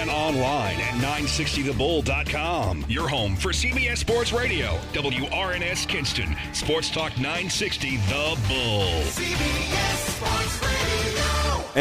and online at 960thebull.com. Your home for CBS Sports Radio, WRNS Kinston, Sports Talk 960 The Bull. CBS Sports Radio.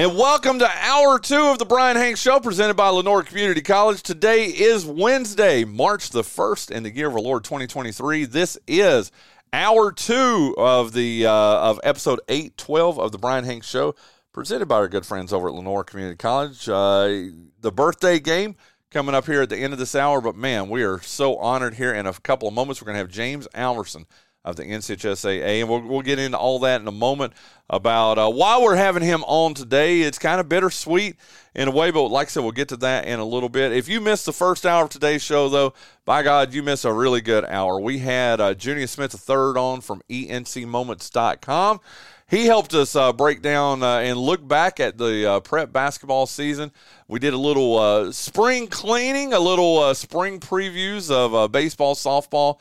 And welcome to hour two of the Bryan Hanks Show presented by Lenoir Community College. Today is Wednesday, March the 1st in the year of our Lord 2023. This is hour two of the uh, of episode 812 of the Bryan Hanks Show presented by our good friends over at Lenoir Community College. Uh, the birthday game coming up here at the end of this hour, but man, we are so honored here. In a couple of moments, we're going to have James Alverson of the NCHSAA, and we'll, we'll get into all that in a moment about uh, why we're having him on today. It's kind of bittersweet in a way, but like I said, we'll get to that in a little bit. If you missed the first hour of today's show, though, by God, you missed a really good hour. We had uh, Junius Smith III on from ENCMoments.com he helped us uh, break down uh, and look back at the uh, prep basketball season. We did a little uh, spring cleaning, a little uh, spring previews of uh, baseball, softball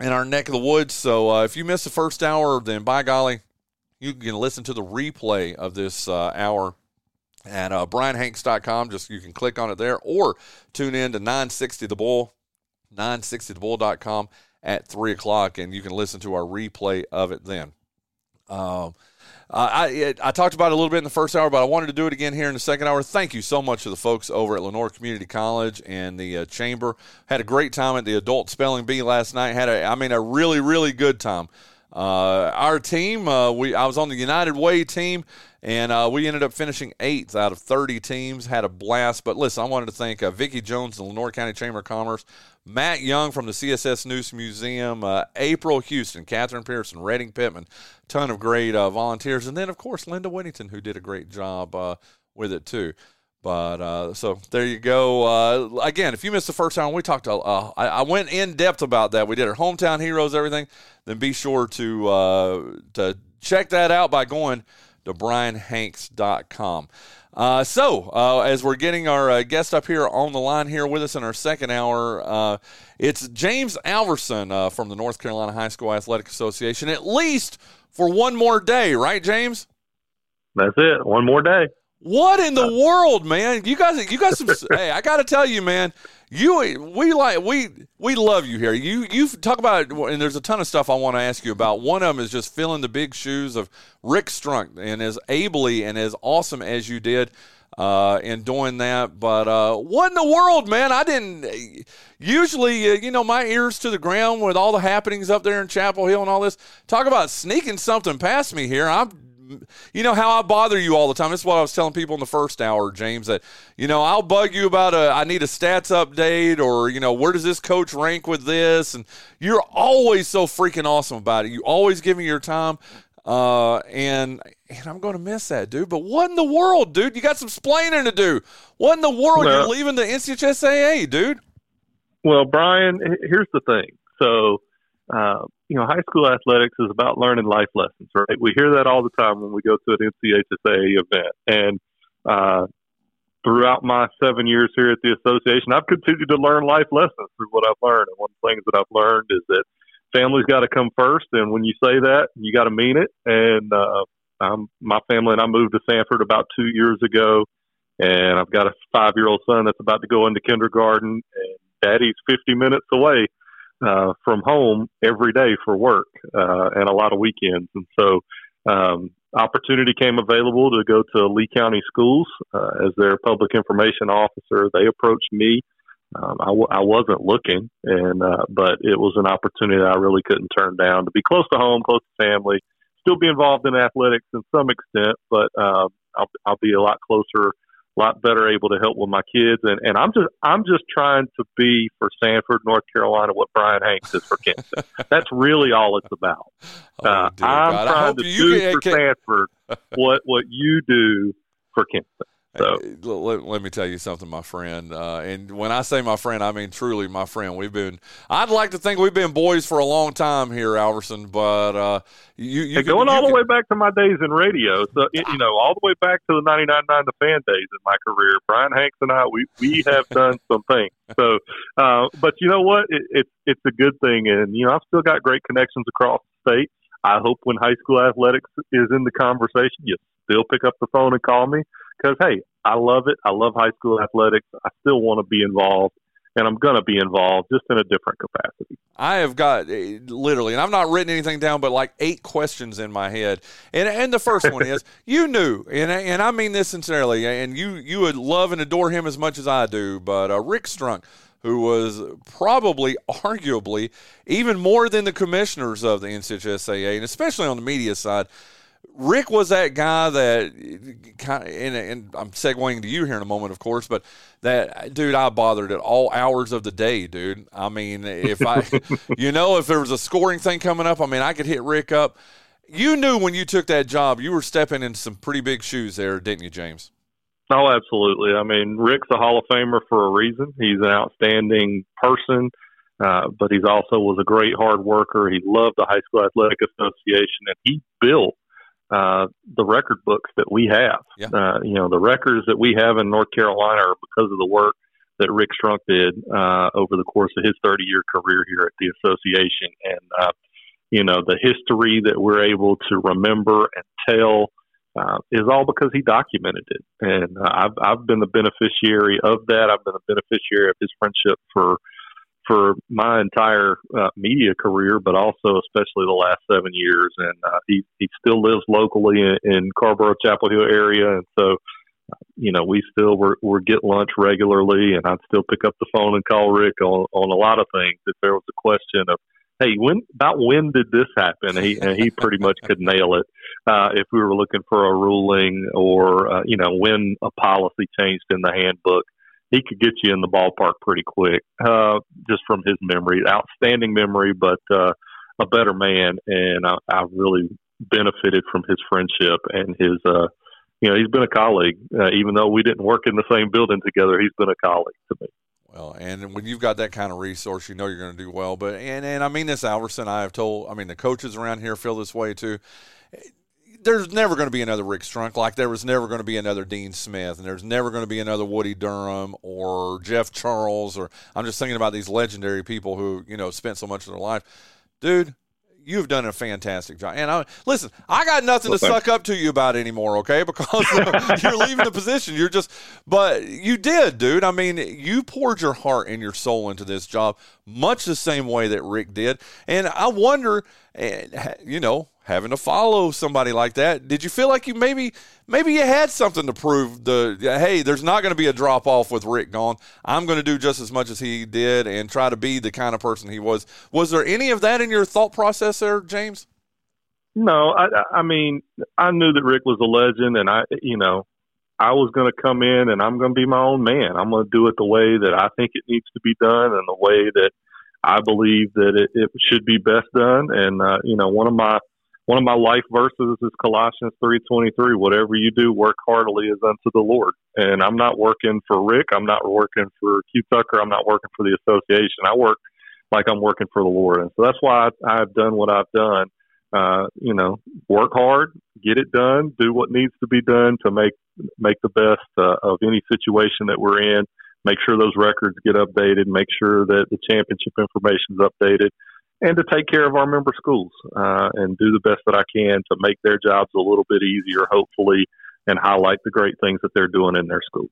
in our neck of the woods. So if you missed the first hour, then by golly, you can listen to the replay of this hour at uh, bryanhanks.com. Just you can click on it there or tune in to 960 The Bull, 960thebull.com at 3 o'clock, and you can listen to our replay of it then. Um, I I talked about it a little bit in the first hour, but I wanted to do it again here in the second hour. Thank you so much to the folks over at Lenoir Community College and the uh, Chamber. Had a great time at the Adult Spelling Bee last night. Had a I mean a really really good time. Uh, our team, uh, we I was on the United Way team, and uh, we ended up finishing eighth out of 30 teams. Had a blast. But listen, I wanted to thank uh, Vicki Jones, the Lenoir County Chamber of Commerce, Matt Young from the CSS Neuse Museum, uh, April Houston, Catherine Pearson, Redding Pittman, ton of great uh, volunteers, and then of course Linda Whittington, who did a great job uh, with it too. But uh, so there you go. Uh, again, if you missed the first time, we talked. Uh, I, I, went in depth about that. We did our hometown heroes, everything. Then be sure to to check that out by going to bryanhanks.com. Uh, so, uh, as we're getting our uh, guest up here on the line here with us in our second hour, uh, it's James Alverson uh, from the North Carolina High School Athletic Association, at least for one more day, right, James? That's it. One more day. What in the world, man? You guys, you got some. hey, I got to tell you, man. You, we like, we, we love you here. You, you talk about, and there's a ton of stuff I want to ask you about. One of them is just filling the big shoes of Rick Strunk, and as ably and as awesome as you did uh, in doing that. But uh, what in the world, man? I didn't. Usually, uh, you know, my ears to the ground with all the happenings up there in Chapel Hill and all this. Talk about sneaking something past me here. I'm you know how I bother you all the time. This is what I was telling people in the first hour, James. That you know I'll bug you about a I need a stats update or you know where does this coach rank with this, and you're always so freaking awesome about it. You always give me your time, uh, and and I'm going to miss that, dude. But what in the world, dude? You got some splaining to do. What in the world? Well, you're leaving the NCHSAA, dude. Well, Bryan, here's the thing. So uh, you know, high school athletics is about learning life lessons, right? We hear that all the time when we go to an NCHSAA event. And uh, throughout my seven years here at the association, I've continued to learn life lessons through what I've learned. And one of the things that I've learned is that family's got to come first. And when you say that, you got to mean it. And uh, I'm, my family and I moved to Sanford about two years ago. And I've got a five year old son that's about to go into kindergarten. And daddy's 50 minutes away uh, from home every day for work uh, and a lot of weekends. And so, um, opportunity came available to go to Lee County Schools uh, as their public information officer. They approached me. Um, I w- I wasn't looking, and uh, but it was an opportunity that I really couldn't turn down to be close to home, close to family, still be involved in athletics in some extent, but uh, I'll, I'll be a lot closer lot better able to help with my kids and, and I'm just I'm just trying to be for Sanford, North Carolina what Bryan Hanks is for Kinston. That's really all it's about. Oh, uh, I'm God. trying to do for. Sanford what what you do for Kinston. So let, let, me tell you something, my friend. Uh, and when I say my friend, I mean truly my friend. We've been, I'd like to think we've been boys for a long time here, Alverson, but uh, you, you going you all can, the way back to my days in radio. So, you know, all the way back to the 99.9 The Fan days in my career. Bryan Hanks and I, we, we have done some things. So, uh, but you know what? It, it, it's a good thing. And, you know, I've still got great connections across the state. I hope when high school athletics is in the conversation, you still pick up the phone and call me because hey, I love it. I love high school athletics. I still want to be involved and I'm going to be involved just in a different capacity. I have got eh, literally, and I've not written anything down, but like eight questions in my head. And and the first one is, you knew, and and I mean this sincerely, and you you would love and adore him as much as I do, but uh, Rick Strunk. Who was probably, arguably, even more than the commissioners of the NCHSAA, and especially on the media side, Rick was that guy that kind of, and, and, I'm segueing to you here in a moment, of course, but that dude, I bothered at all hours of the day, dude. I mean, if I, you know, if there was a scoring thing coming up, I mean, I could hit Rick up. You knew when you took that job, you were stepping in some pretty big shoes there, didn't you, James? Oh, absolutely. I mean, Rick's a Hall of Famer for a reason. He's an outstanding person. Uh, but he's also was a great hard worker. He loved the High School Athletic Association, and he built uh, the record books that we have. Yeah. Uh, you know, the records that we have in North Carolina are because of the work that Rick Strunk did uh, over the course of his 30 year career here at the association. And, uh, you know, the history that we're able to remember and tell uh, is all because he documented it. And uh, I've, I've been the beneficiary of that. I've been the beneficiary of his friendship for for my entire uh, media career, but also especially the last seven years. And uh, he he still lives locally in, in Carrboro Chapel Hill area, and so you know we still we're, we're get lunch regularly, and I'd still pick up the phone and call Rick on on a lot of things if there was a question of. Hey, when about when did this happen? He and he pretty much could nail it uh, if we were looking for a ruling or uh, you know when a policy changed in the handbook he could get you in the ballpark pretty quick, uh, just from his memory. Outstanding memory, but uh, a better man, and I, I really benefited from his friendship and his. Uh, you know, he's been a colleague, uh, even though we didn't work in the same building together. He's been a colleague to me. Well, and when you've got that kind of resource, you know you're going to do well. But and and I mean this, Alverson. I have told. I mean the coaches around here feel this way too there's never going to be another Rick Strunk, like there was never going to be another Dean Smith, and there's never going to be another Woody Durham or Jeff Charles, or I'm just thinking about these legendary people who you know spent so much of their life. Dude, you've done a fantastic job. And I, listen, I got nothing well, to suck up to you about anymore, okay? Because you're leaving the position. You're just, but you did, dude. I mean, you poured your heart and your soul into this job, much the same way that Rick did. And I wonder, you know, having to follow somebody like that. Did you feel like you maybe maybe you had something to prove the hey, there's not going to be a drop off with Rick gone. I'm going to do just as much as he did and try to be the kind of person he was. Was there any of that in your thought process there, James? No, I, I mean, I knew that Rick was a legend, and I, you know, I was going to come in and I'm going to be my own man. I'm going to do it the way that I think it needs to be done and the way that I believe that it, it should be best done. And uh, you know, one of my one of my life verses is Colossians 3:23. Whatever you do, work heartily as unto the Lord. And I'm not working for Rick. I'm not working for Que Tucker. I'm not working for the association. I work like I'm working for the Lord. And so that's why I, I've done what I've done. Uh, you know, work hard, get it done, do what needs to be done to make make the best uh, of any situation that we're in. Make sure those records get updated. Make sure that the championship information is updated and to take care of our member schools uh, and do the best that I can to make their jobs a little bit easier, hopefully, and highlight the great things that they're doing in their schools.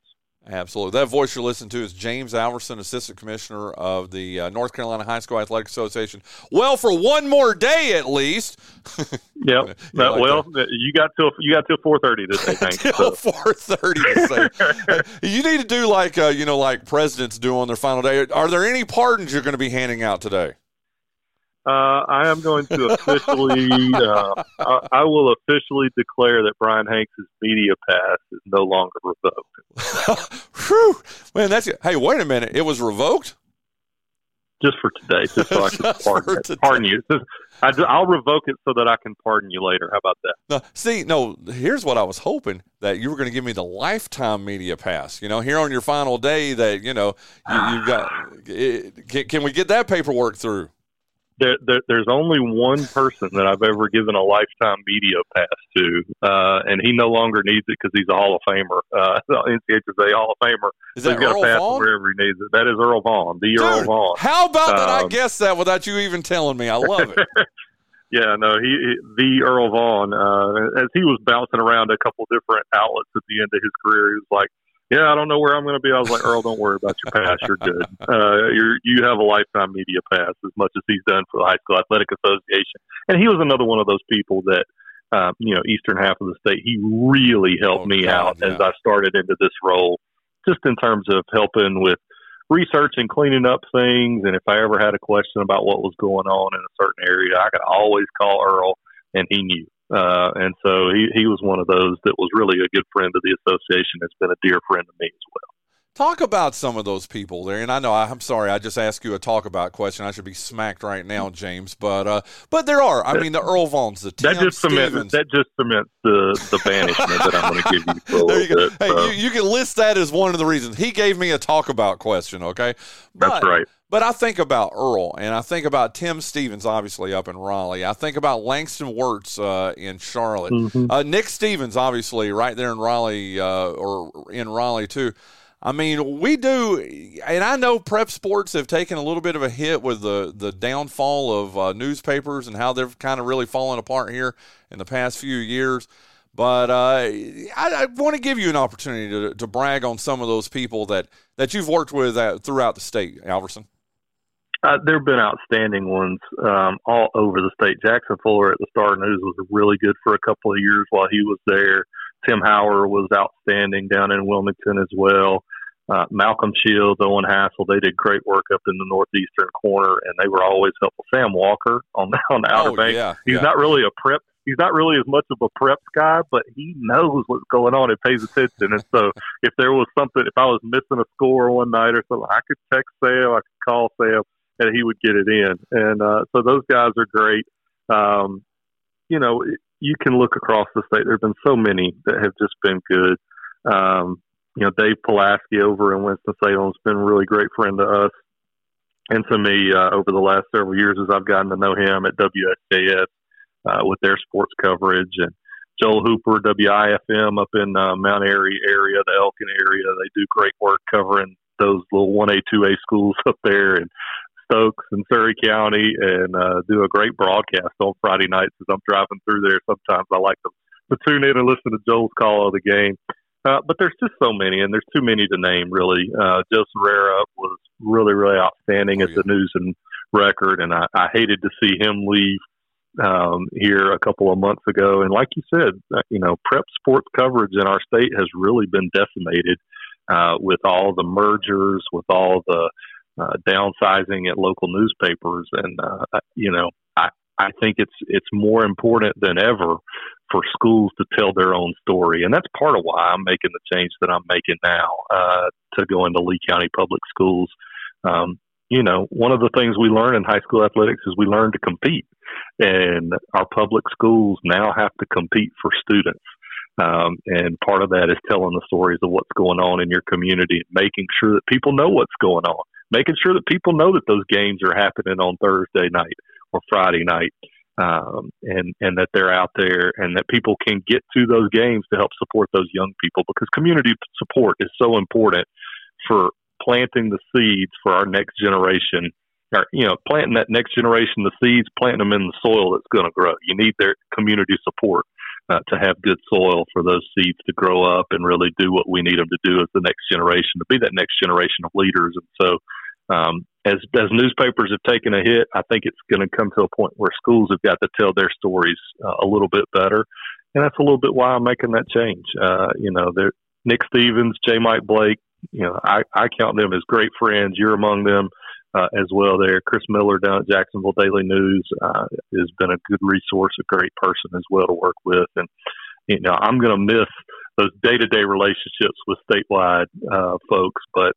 Absolutely. That voice you're listening to is James Alverson, Assistant Commissioner of the uh, North Carolina High School Athletic Association. Well, for one more day at least. yep. like well, that? you got till you got till four thirty say thanks. till four thirty you need to do like uh, you know, like presidents do on their final day. Are there any pardons you're going to be handing out today? Uh, I am going to officially, uh, I, I, will officially declare that Bryan Hanks' media pass is no longer revoked. Whew. Man, that's it. Hey, wait a minute. It was revoked? Just for today, just so I can pardon, pardon you. I, will revoke it so that I can pardon you later. How about that? No, see, no, here's what I was hoping that you were going to give me the lifetime media pass. You know, here on your final day that, you know, you, have got, it, can, can we get that paperwork through? There, there, there's only one person that I've ever given a lifetime media pass to, uh, and he no longer needs it because he's a Hall of Famer, uh, NCHSA Hall of Famer. Is that he's got Earl a pass Vaughn? wherever he needs it. That is Earl Vaughn, the Dude, Earl Vaughn. How about um, that? I um, guessed that without you even telling me. I love it. Yeah, no, he, he the Earl Vaughn. Uh, as he was bouncing around a couple different outlets at the end of his career, he was like, "Yeah, I don't know where I'm going to be." I was like, "Earl, don't worry about your pass. You're good. Uh, you're you have a lifetime media pass as much as he's done for the High School Athletic Association." And he was another one of those people that, um, you know, eastern half of the state. He really helped oh, me God, out yeah. as I started into this role, just in terms of helping with researching, cleaning up things, and if I ever had a question about what was going on in a certain area, I could always call Earl, and he knew. Uh, and so he, he was one of those that was really a good friend of the association. Has been a dear friend to me as well. Talk about some of those people there, and I know I'm sorry I just asked you a talk about question. I should be smacked right now, James, but uh, but there are. I mean, the Earl Vaughns, the Tim that just cements that just cements the the banishment that I'm going to give you for a there you go. Bit, hey, so. you, you, can list that as one of the reasons he gave me a talk about question. Okay, but, that's right. But I think about Earl, and I think about Tim Stevens, obviously up in Raleigh. I think about Langston Wertz uh, in Charlotte. Mm-hmm. Uh, Nick Stevens, obviously, right there in Raleigh, uh, or in Raleigh too. I mean, we do, and I know prep sports have taken a little bit of a hit with the the downfall of uh, newspapers and how they've kind of really fallen apart here in the past few years. But uh, I, I, want to give you an opportunity to, to brag on some of those people that, that you've worked with at, throughout the state, Alverson. Uh, there have been outstanding ones um, all over the state. Jackson Fuller at the Star News was really good for a couple of years while he was there. Tim Hauer was outstanding down in Wilmington as well. Uh, Malcolm Shields, Owen Hassel, they did great work up in the northeastern corner, and they were always helpful. Sam Walker on the, on the Outer oh, Banks, yeah, he's yeah. not really a prep. He's not really as much of a prep guy, but he knows what's going on and pays attention. And so, if there was something, if I was missing a score one night or something, I could text Sam, I could call Sam, and he would get it in. And uh, so those guys are great. Um, you know, you can look across the state. There have been so many that have just been good. Um, you know, Dave Pulaski over in Winston-Salem has been a really great friend to us and to me uh, over the last several years as I've gotten to know him at WSJS uh, with their sports coverage and Joel Hooper, WIFM up in uh, Mount Airy area, the Elkin area. They do great work covering those little 1A, 2A schools up there and Stokes and Surry County and uh, do a great broadcast on Friday nights as I'm driving through there. Sometimes I like to, to tune in and listen to Joel's call of the game. Uh, but there's just so many, and there's too many to name, really. Uh, Joe Sirera was really, really outstanding oh, yeah. the News and Record, and I, I hated to see him leave um, here a couple of months ago. And like you said, uh, you know, prep sports coverage in our state has really been decimated uh, with all the mergers, with all the uh, downsizing at local newspapers, and uh, you know, I I think it's it's more important than ever for schools to tell their own story, and that's part of why I'm making the change that I'm making now uh, to go into Lee County Public Schools. Um, you know, one of the things we learn in high school athletics is we learn to compete, and our public schools now have to compete for students. Um, and part of that is telling the stories of what's going on in your community, and making sure that people know what's going on, making sure that people know that those games are happening on Thursday night or Friday night, um, and and that they're out there and that people can get to those games to help support those young people because community support is so important for planting the seeds for our next generation. Or, you know, planting that next generation the seeds, planting them in the soil that's going to grow. You need their community support uh, to have good soil for those seeds to grow up and really do what we need them to do as the next generation to be that next generation of leaders. And so, um, as as newspapers have taken a hit, I think it's going to come to a point where schools have got to tell their stories uh, a little bit better, and that's a little bit why I'm making that change. Uh, you know, Nick Stevens, J. Mike Blake. You know, I, I count them as great friends. You're among them uh, as well. There, Chris Miller down at Jacksonville Daily News uh, has been a good resource, a great person as well to work with, and you know, I'm going to miss those day to day relationships with statewide uh, folks, but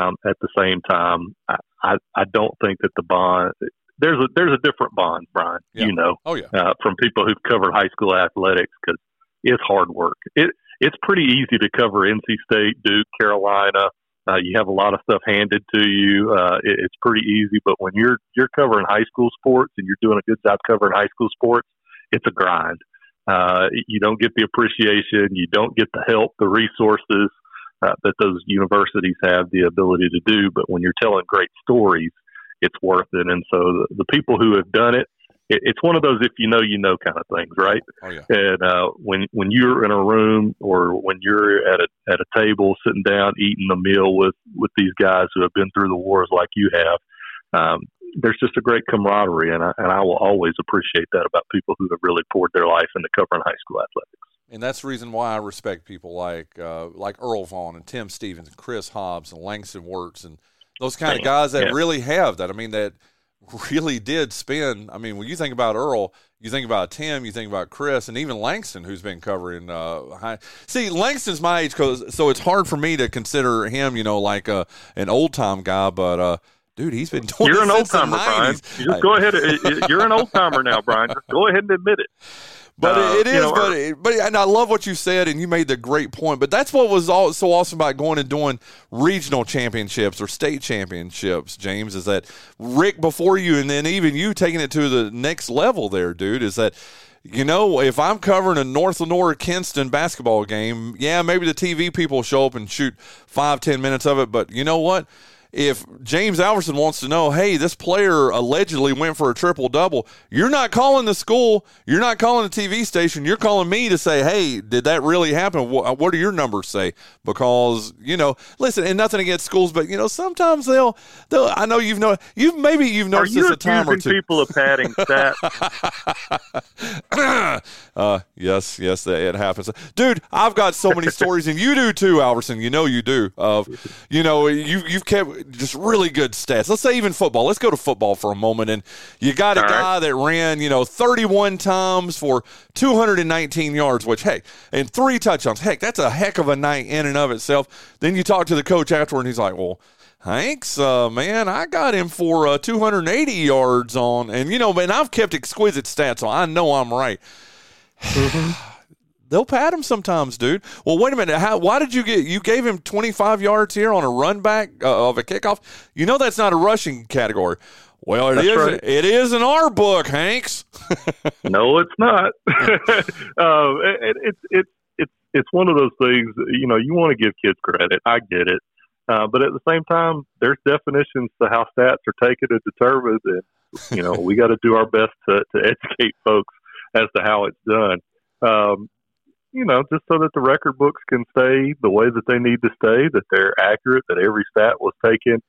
um, at the same time, I, I, I don't think that the bond there's a there's a different bond, Bryan. Yeah. You know, oh yeah, uh, from people who've covered high school athletics because it's hard work. It it's pretty easy to cover NC State, Duke, Carolina. Uh, you have a lot of stuff handed to you. Uh, it, it's pretty easy, but when you're you're covering high school sports and you're doing a good job covering high school sports, it's a grind. Uh, you don't get the appreciation, you don't get the help, the resources uh, that those universities have the ability to do. But when you're telling great stories, it's worth it. And so the, the people who have done it it, it's one of those if you know you know kind of things, right? Oh yeah. And uh, when when you're in a room or when you're at a at a table sitting down eating a meal with with these guys who have been through the wars like you have, um, there's just a great camaraderie, and I, and I will always appreciate that about people who have really poured their life into covering high school athletics. And that's the reason why I respect people like uh, like Earl Vaughn and Tim Stevens and Chris Hobbs and Langston Wertz and those kind of guys that yeah. really have that. I mean, that really did spend. I mean, when you think about Earl, you think about Tim, you think about Chris, and even Langston, who's been covering uh, high. See, Langston's my age, cause, so it's hard for me to consider him, you know, like a, an old time guy. But uh, dude, he's been doing. You're an old timer, Bryan. just go ahead. You're an old timer now, Bryan. Just go ahead and admit it. But Uh, it you know, but it, but and I love what you said, and you made the great point. But that's what was all, so awesome about going and doing regional championships or state championships. James is that Rick before you, and then even you taking it to the next level. There, dude, is that you know if I'm covering a North Lenoir Kinston basketball game, yeah, maybe the TV people show up and shoot five ten minutes of it, but you know what? If James Alverson wants to know, hey, this player allegedly went for a triple double, you're not calling the school, you're not calling the TV station, you're calling me to say, hey, did that really happen? What, what do your numbers say? Because you know, listen, and nothing against schools, but you know, sometimes they'll, they'll. I know you've know you've maybe you've noticed you this a time or two. people are padding stats? uh, yes, yes, it happens, dude. I've got so many stories, and you do too, Alverson. You know you do. Of, you know, you you've kept just really good stats. Let's say even football. Let's go to football for a moment, and you got a All right. guy that ran, you know, 31 times for 219 yards, which hey, and three touchdowns. Heck, that's a heck of a night in and of itself. Then you talk to the coach afterward, and he's like, well. Hanks, uh, man, I got him for uh, 280 yards on, and you know, man, I've kept exquisite stats, so I know I'm right they'll pat him sometimes, dude. Well, wait a minute. How, why did you get? You gave him 25 yards here on a run back uh, of a kickoff. You know that's not a rushing category. Well, it That's is. right. It is in our book, Hanks. no, it's not. uh, it, it's it's it's it's one of those things. You know, you want to give kids credit. I get it, uh, but at the same time, there's definitions to how stats are taken and determined, and you know, we got to do our best to to educate folks as to how it's done. Um, you know, just so that the record books can stay the way that they need to stay, that they're accurate, that every stat was taken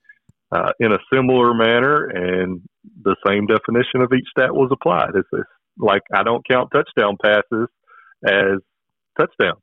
uh, in a similar manner, and the same definition of each stat was applied. It's, it's like I don't count touchdown passes as touchdowns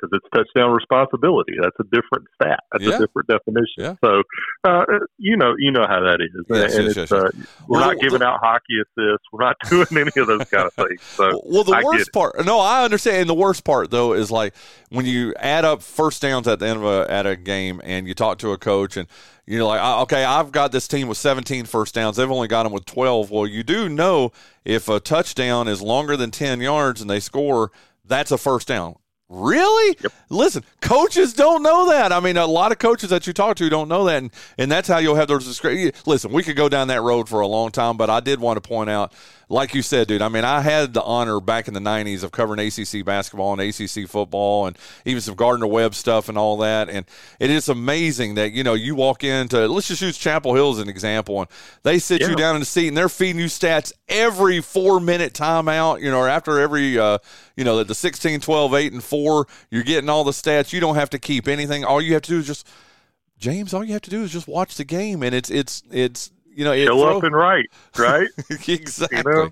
because it's touchdown responsibility. That's a different stat. That's Yeah. a different definition. Yeah. So, uh, you know, you know how that is. Yes, and yes, it's, yes. Uh, we're Well, not the- giving out hockey assists. We're not doing any of those kind of things. So, Well, the I worst part. No, I understand. And the worst part though is like when you add up first downs at the end of a at a game, and you talk to a coach, and you're like, "Ah, okay, I've got this team with 17 first downs. They've only got them with 12. Well, you do know if a touchdown is longer than 10 yards and they score, that's a first down. Really? Yep. Listen, coaches don't know that. I mean, a lot of coaches that you talk to don't know that, and, and that's how you'll have those. Listen, we could go down that road for a long time, but I did want to point out, like you said, dude. I mean, I had the honor back in the '90s of covering ACC basketball and ACC football, and even some Gardner Webb stuff and all that. And it is amazing that you know you walk into. Let's just use Chapel Hill as an example, and they sit you down in the seat, and they're feeding you stats every four minute timeout. You know, or after every. Uh, you know, the 16, 12, 8, and 4, you're getting all the stats. You don't have to keep anything. All you have to do is just, James, all you have to do is just watch the game. And it's, it's, it's, you know, show throw- up and right, right? exactly. You know?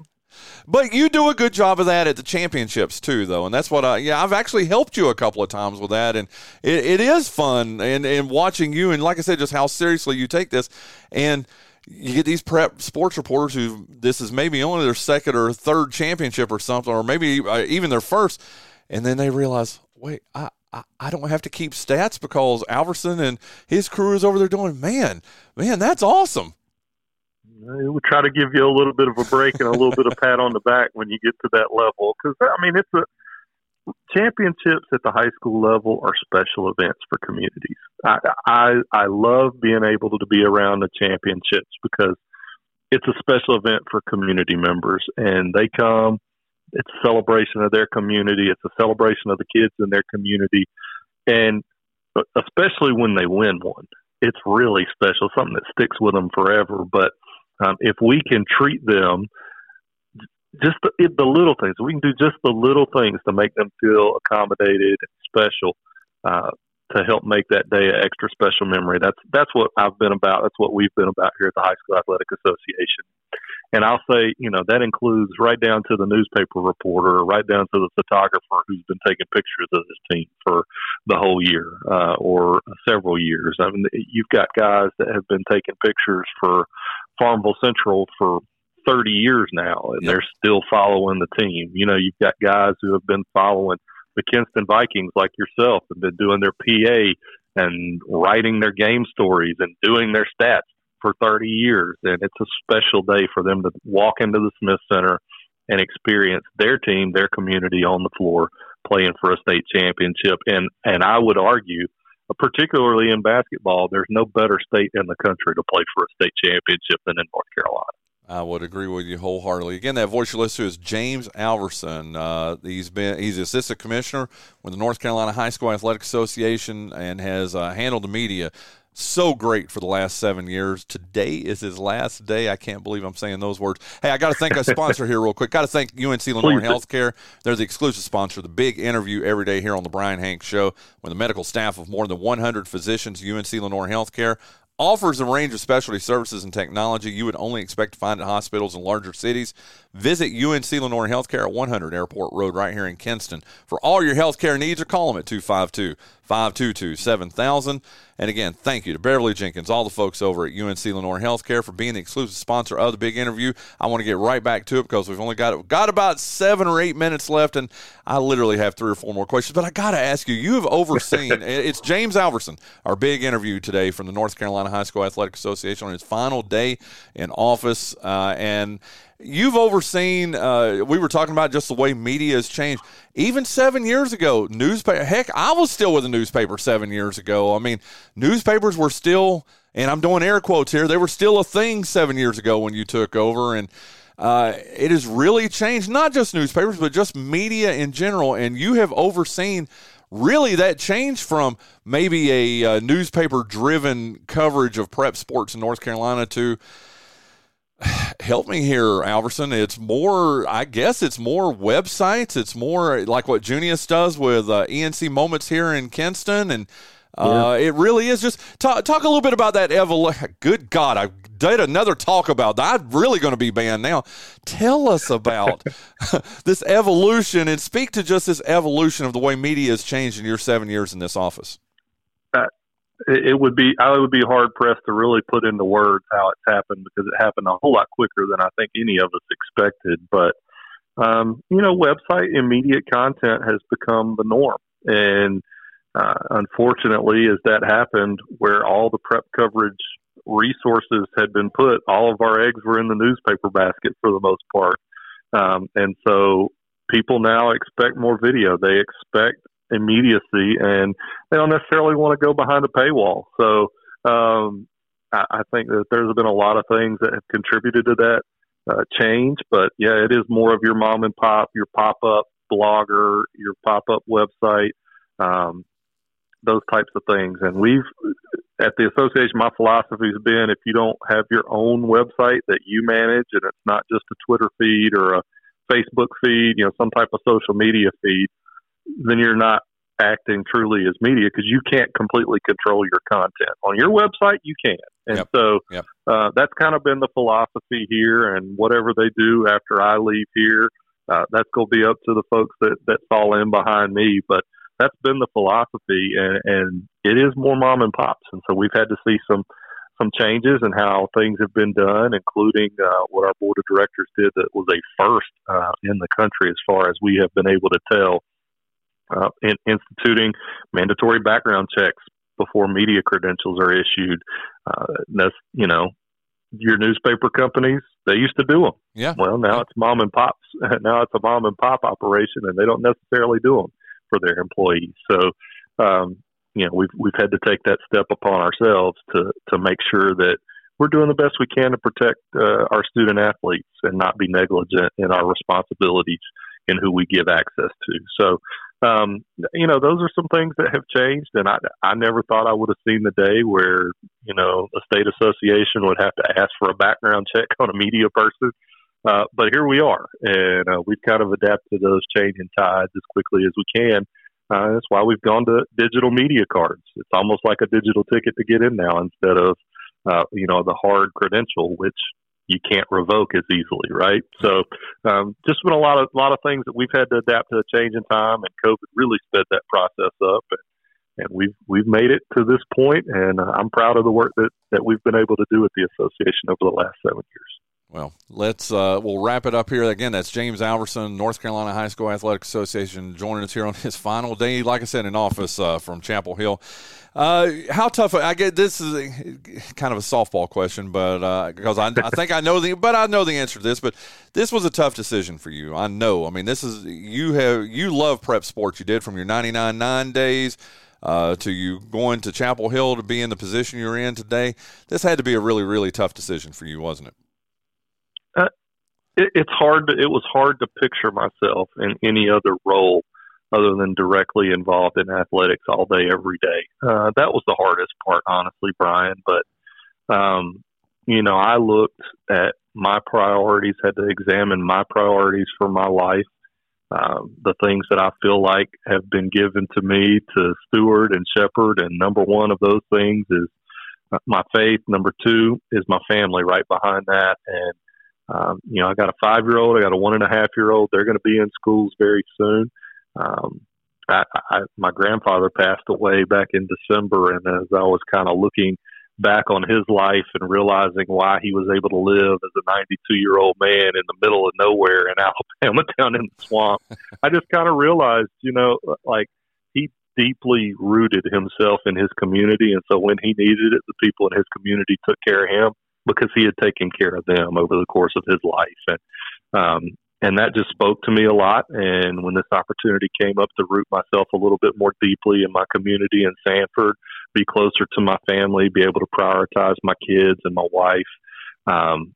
But you do a good job of that at the championships too, though, and that's what I. Yeah, I've actually helped you a couple of times with that, and it, it is fun and and watching you, and like I said, just how seriously you take this, and you get these prep sports reporters who this is maybe only their second or third championship or something, or maybe uh, even their first, and then they realize, wait, I. I- I don't have to keep stats because Alverson and his crew is over there doing. Man, man, that's awesome. We try to give you a little bit of a break and a little bit of pat on the back when you get to that level. Because I mean, it's a championships at the high school level are special events for communities. I I, I love being able to be around the championships because it's a special event for community members, and they come. It's a celebration of their community. It's a celebration of the kids in their community, and uh, especially when they win one, it's really special. Something that sticks with them forever. But um, if we can treat them just the, the little things, we can do just the little things to make them feel accommodated and special. Uh, to help make that day an extra special memory. That's that's what I've been about. That's what we've been about here at the High School Athletic Association. And I'll say, you know, that includes right down to the newspaper reporter, right down to the photographer who's been taking pictures of this team for the whole year uh, or several years. I mean, you've got guys that have been taking pictures for Farmville Central for 30 years now, and yep. they're still following the team. You know, you've got guys who have been following the Kinston Vikings like yourself and been doing their PA and writing their game stories and doing their stats for 30 years. And it's a special day for them to walk into the Smith Center and experience their team, their community on the floor playing for a state championship. And, and I would argue, particularly in basketball, there's no better state in the country to play for a state championship than in North Carolina. I would agree with you wholeheartedly. Again, that voice you listen to is James Alverson. Uh, he's been he's assistant commissioner with the North Carolina High School Athletic Association and has uh, handled the media so great for the last seven years. Today is his last day. I can't believe I'm saying those words. Hey, I got to thank a sponsor here real quick. Got to thank UNC Lenoir Healthcare. They're the exclusive sponsor. The big interview every day here on the Bryan Hank Show with the medical staff of more than 100 physicians. UNC Lenoir Healthcare offers a range of specialty services and technology you would only expect to find at hospitals in larger cities. Visit UNC Lenoir Healthcare at 100 Airport Road right here in Kinston for all your healthcare needs or call them at 252 522 7000. And again, thank you to Beverly Jenkins, all the folks over at UNC Lenoir Healthcare for being the exclusive sponsor of the big interview. I want to get right back to it because we've only got got about seven or eight minutes left, and I literally have three or four more questions. But I got to ask you, you have overseen. it's James Alverson, our big interview today from the North Carolina High School Athletic Association on his final day in office, uh, and you've overseen uh, we were talking about just the way media has changed even seven years ago newspaper heck i was still with a newspaper seven years ago. I mean newspapers were still and i'm doing air quotes here they were still a thing seven years ago when you took over. And uh, it has really changed not just newspapers but just media in general. And you have overseen really that change from maybe a, a uh, newspaper driven coverage of prep sports in north carolina to help me here, Alverson. It's more, I guess, it's more websites. It's more like what Junius does with uh, ENC Moments here in Kinston, and uh, yeah. it really is just talk, talk a little bit about that evolution. Good God, I did another talk about that. I'm really going to be banned now. Tell us about this evolution and speak to just this evolution of the way media has changed in your seven years in this office. Uh, it would be I would be hard pressed to really put into words how it's happened because it happened a whole lot quicker than I think any of us expected. But um, you know, website immediate content has become the norm, and uh, unfortunately, as that happened, where all the prep coverage resources had been put, all of our eggs were in the newspaper basket for the most part, um, and so people now expect more video. They expect immediacy, and they don't necessarily want to go behind a paywall. So um, I, I think that there's been a lot of things that have contributed to that uh, change. But yeah, it is more of your mom and pop, your pop up blogger, your pop up website, um, those types of things. And we've at the association, my philosophy has been if you don't have your own website that you manage, and it's not just a Twitter feed or a Facebook feed, you know, some type of social media feed then you're not acting truly as media because you can't completely control your content. On your website, you can. And yep. so yep. Uh, that's kind of been the philosophy here. And whatever they do after I leave here, uh, that's going to be up to the folks that, that fall in behind me. But that's been the philosophy, and, and it is more mom and pops. And so we've had to see some some changes in how things have been done, including uh, what our board of directors did that was a first uh, in the country as far as we have been able to tell uh, in, instituting mandatory background checks before media credentials are issued. Uh, that's you know your newspaper companies they used to do them. Yeah. Well, now it's mom and pops. now it's a mom and pop operation, and they don't necessarily do them for their employees. So, um, you know, we've we've had to take that step upon ourselves to to make sure that we're doing the best we can to protect uh, our student athletes and not be negligent in our responsibilities in who we give access to. So um, you know, those are some things that have changed, and I I never thought I would have seen the day where you know the state association would have to ask for a background check on a media person. Uh, but here we are, and uh, we've kind of adapted to those changing tides as quickly as we can. Uh, that's why we've gone to digital media cards. It's almost like a digital ticket to get in now instead of, uh, you know, the hard credential, which you can't revoke as easily, right? So, um, just been a lot of lot of things that we've had to adapt to the change in time, and COVID really sped that process up, and, and we've we've made it to this point, and I'm proud of the work that that we've been able to do at the association over the last seven years. Well, let's uh, we'll wrap it up here. Again, that's James Alverson, North Carolina High School Athletic Association, joining us here on his final day, like I said, in office uh, from Chapel Hill. Uh, how tough? I get this is a, kind of a softball question, but because uh, I, I think I know the, but I know the answer to this. But this was a tough decision for you. I know. I mean, this is you have you love prep sports. You did from your ninety nine nine days. Uh, to you going to Chapel Hill to be in the position you're in today, this had to be a really, really tough decision for you, wasn't it? It, it's hard. To, it was hard to picture myself in any other role other than directly involved in athletics all day, every day. Uh, that was the hardest part, honestly, Bryan. But um, you know, I looked at my priorities, had to examine my priorities for my life. Um, the things that I feel like have been given to me to steward and shepherd, and number one of those things is my faith. Number two is my family, right behind that, and um, you know, I got a five year old, I got a one and a half year old. They're going to be in schools very soon. Um, I, I, my grandfather passed away back in December, and as I was kind of looking back on his life and realizing why he was able to live as a 92 year old man in the middle of nowhere in Alabama down in the swamp, I just kind of realized, you know, like he deeply rooted himself in his community. And so when he needed it, the people in his community took care of him because he had taken care of them over the course of his life. And, um, and that just spoke to me a lot. And when this opportunity came up to root myself a little bit more deeply in my community in Sanford, be closer to my family, be able to prioritize my kids and my wife, um,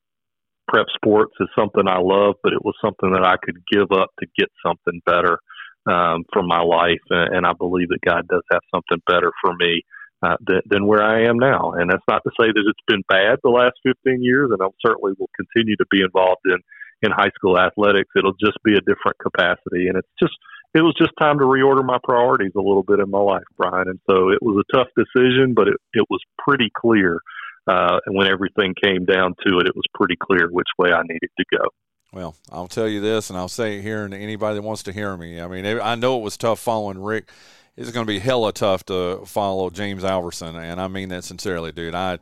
prep sports is something I love, but it was something that I could give up to get something better um, for my life. And, and I believe that God does have something better for me uh, than, than where I am now. And that's not to say that it's been bad the last 15 years, and I certainly will continue to be involved in in high school athletics. It'll just be a different capacity, and it's just it was just time to reorder my priorities a little bit in my life, Bryan. And so it was a tough decision, but it it was pretty clear. Uh, and when everything came down to it, it was pretty clear which way I needed to go. Well, I'll tell you this, and I'll say it here, and anybody that wants to hear me. I mean, I know it was tough following Rick it's going to be hella tough to follow James Alverson, and I mean that sincerely, dude. I,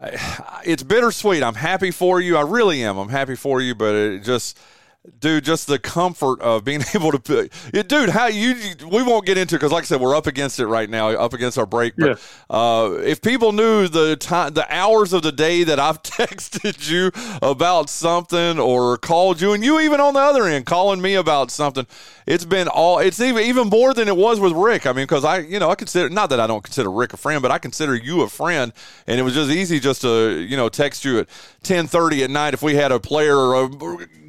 I, it's bittersweet. I'm happy for you. I really am. I'm happy for you, but it just dude, just the comfort of being able to, put, dude, how you, we won't get into because, like I said, we're up against it right now, up against our break. But yeah. uh, if people knew the time, the hours of the day that I've texted you about something or called you, and you even on the other end calling me about something, it's been all, it's even even more than it was with Rick. I mean, because I, you know, I consider not that I don't consider Rick a friend, but I consider you a friend, and it was just easy just to, you know, text you at ten thirty at night if we had a player or a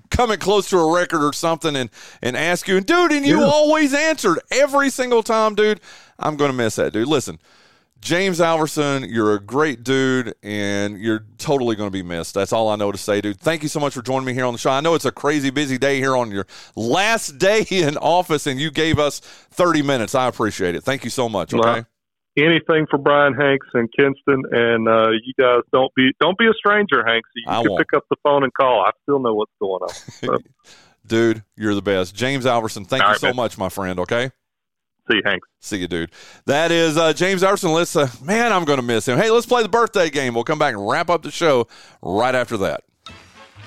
coming close to a record or something and, and ask you, and dude, and you yeah. always answered every single time, dude. I'm going to miss that, dude. Listen, James Alverson, you're a great dude, and you're totally going to be missed. That's all I know to say, dude. Thank you so much for joining me here on the show. I know it's a crazy busy day here on your last day in office, and you gave us 30 minutes. I appreciate it. Thank you so much. Okay. Anything for Bryan Hanks and Kinston, and uh, you guys don't be don't be a stranger, Hanks. You I can won't. pick up the phone and call. I still know what's going on. So. dude, you're the best. James Alverson, thank All you right, so man. much, my friend. Okay. See you, Hanks. See you, dude. That is uh, James Alverson. Let's, uh, man, I'm going to miss him. Hey, let's play the birthday game. We'll come back and wrap up the show right after that.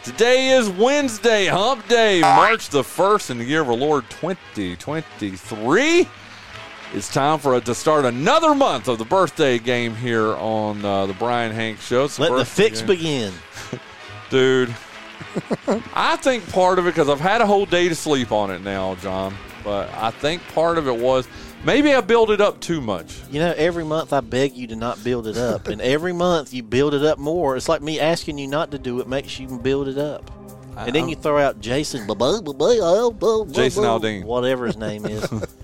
Today is Wednesday, Hump Day, March the 1st in the year of our Lord 2023. It's time for it to start another month of the birthday game here on uh, the Bryan Hanks Show. Let the fix game. begin. Dude, I think part of it, because I've had a whole day to sleep on it now, Jon, but I think part of it was maybe I build it up too much. You know, every month I beg you to not build it up, and every month you build it up more. It's like me asking you not to do it makes you build it up. And then you throw out Jason, Jason Aldean. whatever his name is.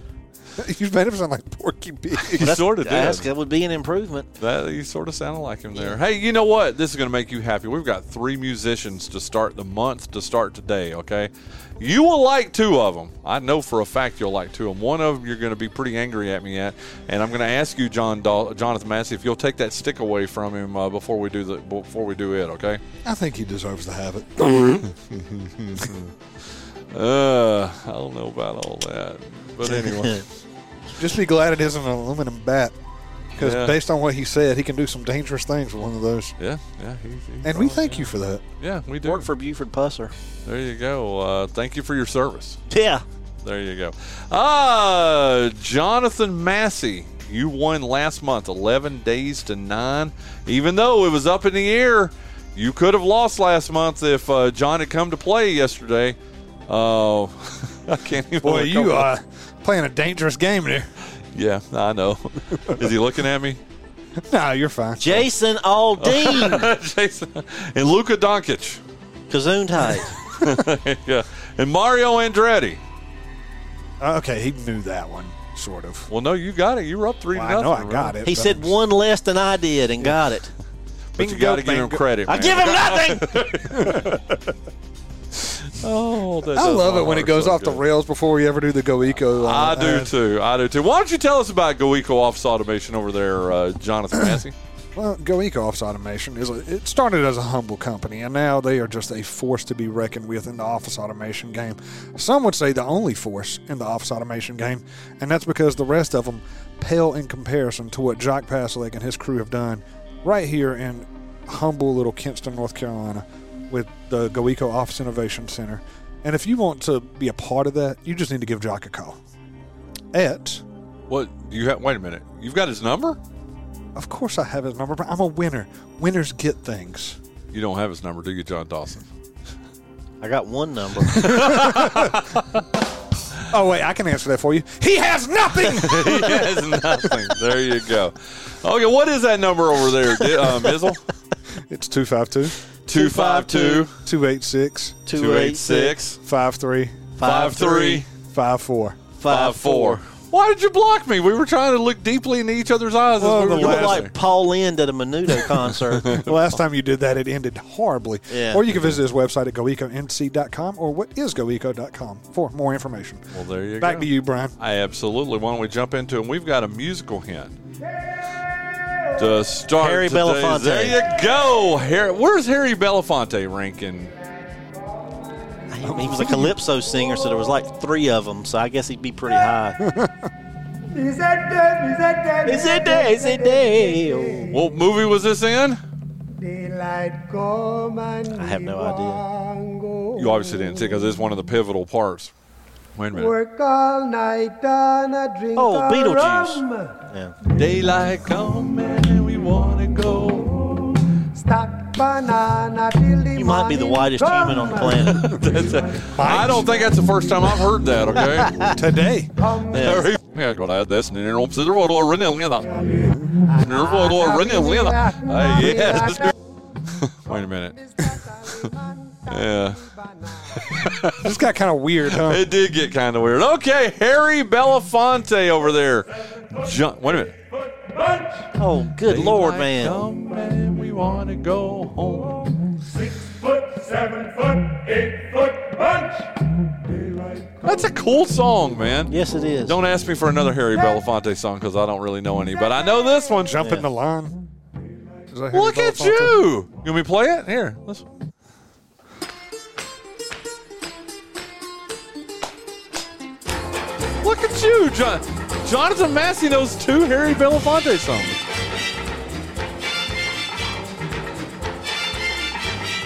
you made him sound like Porky Pig. You sort of did. That's- That would be an improvement. That you sort of sounded like him there. Hey, you know what? This is going to make you happy. We've got three musicians to start the month to start today. Okay, you will like two of them. I know for a fact you'll like two of them. One of them you're going to be pretty angry at me at, and I'm going to ask you, John Dal- Jonathan Massey, if you'll take that stick away from him uh, before we do the before we do it. Okay. I think he deserves to have it. Uh, I don't know about all that, but anyway. Just be glad it isn't an aluminum bat. Because Yeah. based on what he said, he can do some dangerous things with one of those. yeah, yeah. He, he And we thank can. you for that. Yeah, we do. Work for Buford Pusser. there you go. Uh, thank you for your service. Yeah. There you go. Ah, Jonathan Massey, you won last month, 11 days to nine. Even though it was up in the air, you could have lost last month if uh, John had come to play yesterday. Oh, I can't even. Boy, look you up. Playing a dangerous game there. Yeah, I know. Is he looking at me? No, you're fine. Jason Aldean. Jason and Luka Doncic. Kazoon tight. yeah, and Mario Andretti. Uh, okay, he knew that one, sort of. Well, no, you got it. You were up three Well, to I nothing. know I remember? got it. He said I'm- one less than I did and got it. But you got to give him bango. credit. I give him nothing. Oh, I love it when it goes so off the rails before we ever do the Go Eco. uh, I do ad. too. I do too. Why don't you tell us about GoEco Office Automation over there, uh, Jonathan Massey? Well, Go Eco Office Automation is a, it started as a humble company, and now they are just a force to be reckoned with in the office automation game. Some would say the only force in the office automation game, and that's because the rest of them pale in comparison to what Jock Paslick and his crew have done right here in humble little Kinston, North Carolina, with the Go Eco Office Innovation Center. And if you want to be a part of that, you just need to give Jock a call. At what do you have? Wait a minute. You've got his number? Of course, I have his number, but I'm a winner. Winners get things. You don't have his number, do you, John Dawson? I got one number. Oh wait, I can answer that for you. He has nothing. he has nothing. There you go. Okay, what is that number over there, Di- uh, Mizzle? it's 252 252 286 286 53 53 54. 54. Why did you block me? We were trying to look deeply into each other's eyes. Well, as we were You look like Paul Lynde at a Menudo concert. The last time you did that, it ended horribly. Yeah. Or you can visit his website at goeconc.com or whatisgoeco.com for more information. Well, there you Back go. Back to you, Bryan. I absolutely. Why don't we jump into it? We've got a musical hint to start. Harry today's- Belafonte. There you go. Harry, where's Harry Belafonte ranking? he was a calypso singer, so there was like three of them. So I guess he'd be pretty high. Is that day? Is that day? Is it day? Is it day? What movie was this in? Daylight come and I have no idea. You obviously didn't see because it's one of the pivotal parts. Wait a minute. Work all night and a drink Oh, of Beetlejuice. rum. Yeah. Daylight come and we want to go. Stack banana till the You might be the morning whitest come. human on the planet. That's a- I don't think that's the first time I've heard that. Okay. Today. Harry- Yeah, go ahead. That's an interrupt. Sit there, what do I run in with that? Interrupt, what do I run in with that? Uh, yes. Wait a minute. Yeah. This got kind of weird, huh? It did get kind of weird. Okay, Harry Belafonte over there. John, wait a minute. Oh, good lord, Daylight man. come and we want to go home. foot, seven foot, eight foot bunch. That's a cool song, man. Yes, it is. Don't ask me for another Harry Belafonte song because I don't really know any, but I know this one. Jump in the line. Is that Harry Look at you. You want me to play it? Here, listen. Look at you, John. Jonathan Massey knows two Harry Belafonte songs.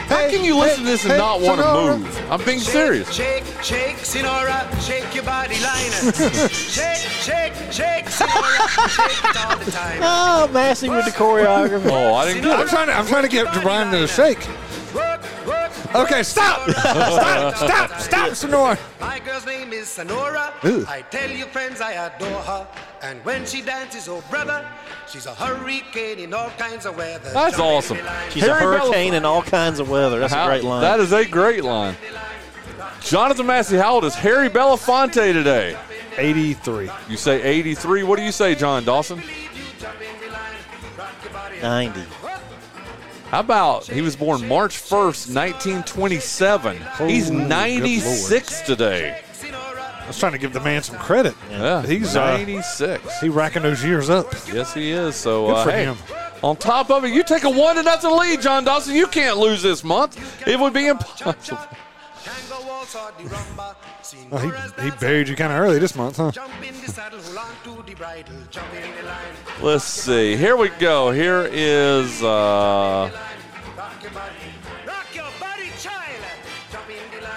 How can you listen to this and hey, not want to move? I'm being serious. Shake, shake, Senora, shake your body line. shake, shake, shake, Senora, shake it all the time. Oh, Massey with the choreography. Oh, I didn't get I'm it. trying to. I'm trying to get Bryan to shake. Work, work. Okay, stop! stop! Stop! Stop, Sonora. My girl's name is Sonora. Ooh. I tell you, friends, I adore her. And when she dances, oh brother, she's a hurricane in all kinds of weather. That's Jump in awesome. She's Harry a hurricane in all kinds of weather. That's How- a great line. That is a great line. Jonathan Massey, how old is Harry Belafonte today? 83. You say 83. What do you say, John Dawson? 90. How about he was born March 1st, 1927? He's 96 today. I was trying to give the man some credit. Yeah, He's uh, 96. he racking those years up. Yes, he is. So, Good uh, for hey, him. on top of it, you take a one to nothing lead, John Dawson. You can't lose this month. It would be impossible. Tango waltz or the rumba, sing chorus he, he buried you kind of early this month, huh? Jump in the saddle, hold on to the bridle, jump in the line. Let's see. Here we go. Here is. Uh, Rock your body, rock your body, child. Jump in the line,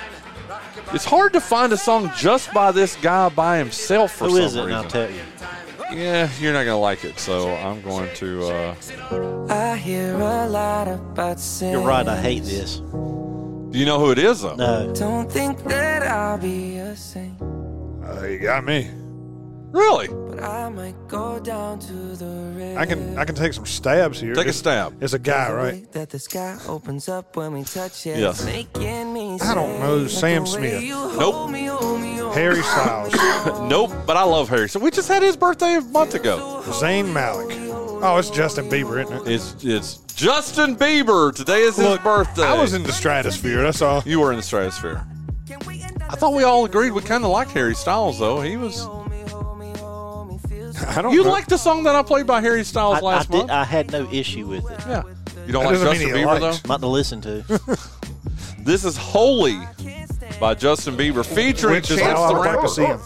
rock your body. it's hard to find a song just by this guy by himself for Who some is it? Reason. I'll tell you. Yeah, you're not gonna like it, so I'm going to. Uh, I hear a lot about sin. You're right. I hate this. do you know who it is though? No. Don't think that I'll be a saint, Uh, you got me. Really? But I might go down to the river. I can I can take some stabs here. Take a stab. It's a guy, right? That the sky opens up when we touch it. Yes. Making me I don't know Sam Smith. you Nope. me, hold me, hold Harry. Styles, Nope. But I love Harry. So we just had his birthday a month ago. Zayn Malik. Oh, it's Justin Bieber, isn't it? It's it's Justin Bieber. Today is his Look, birthday. I was in the stratosphere. That's all. You were in the stratosphere. I thought we all agreed we kind of liked Harry Styles, though. He was. I don't. You know. liked the song that I played by Harry Styles I, I, last did, month? I had no issue with it. yeah. You don't That like doesn't Justin Bieber, likes. though? Not to listen to. This is Holy by Justin Bieber, featuring Which Chance how I the would like to Rapper. see him.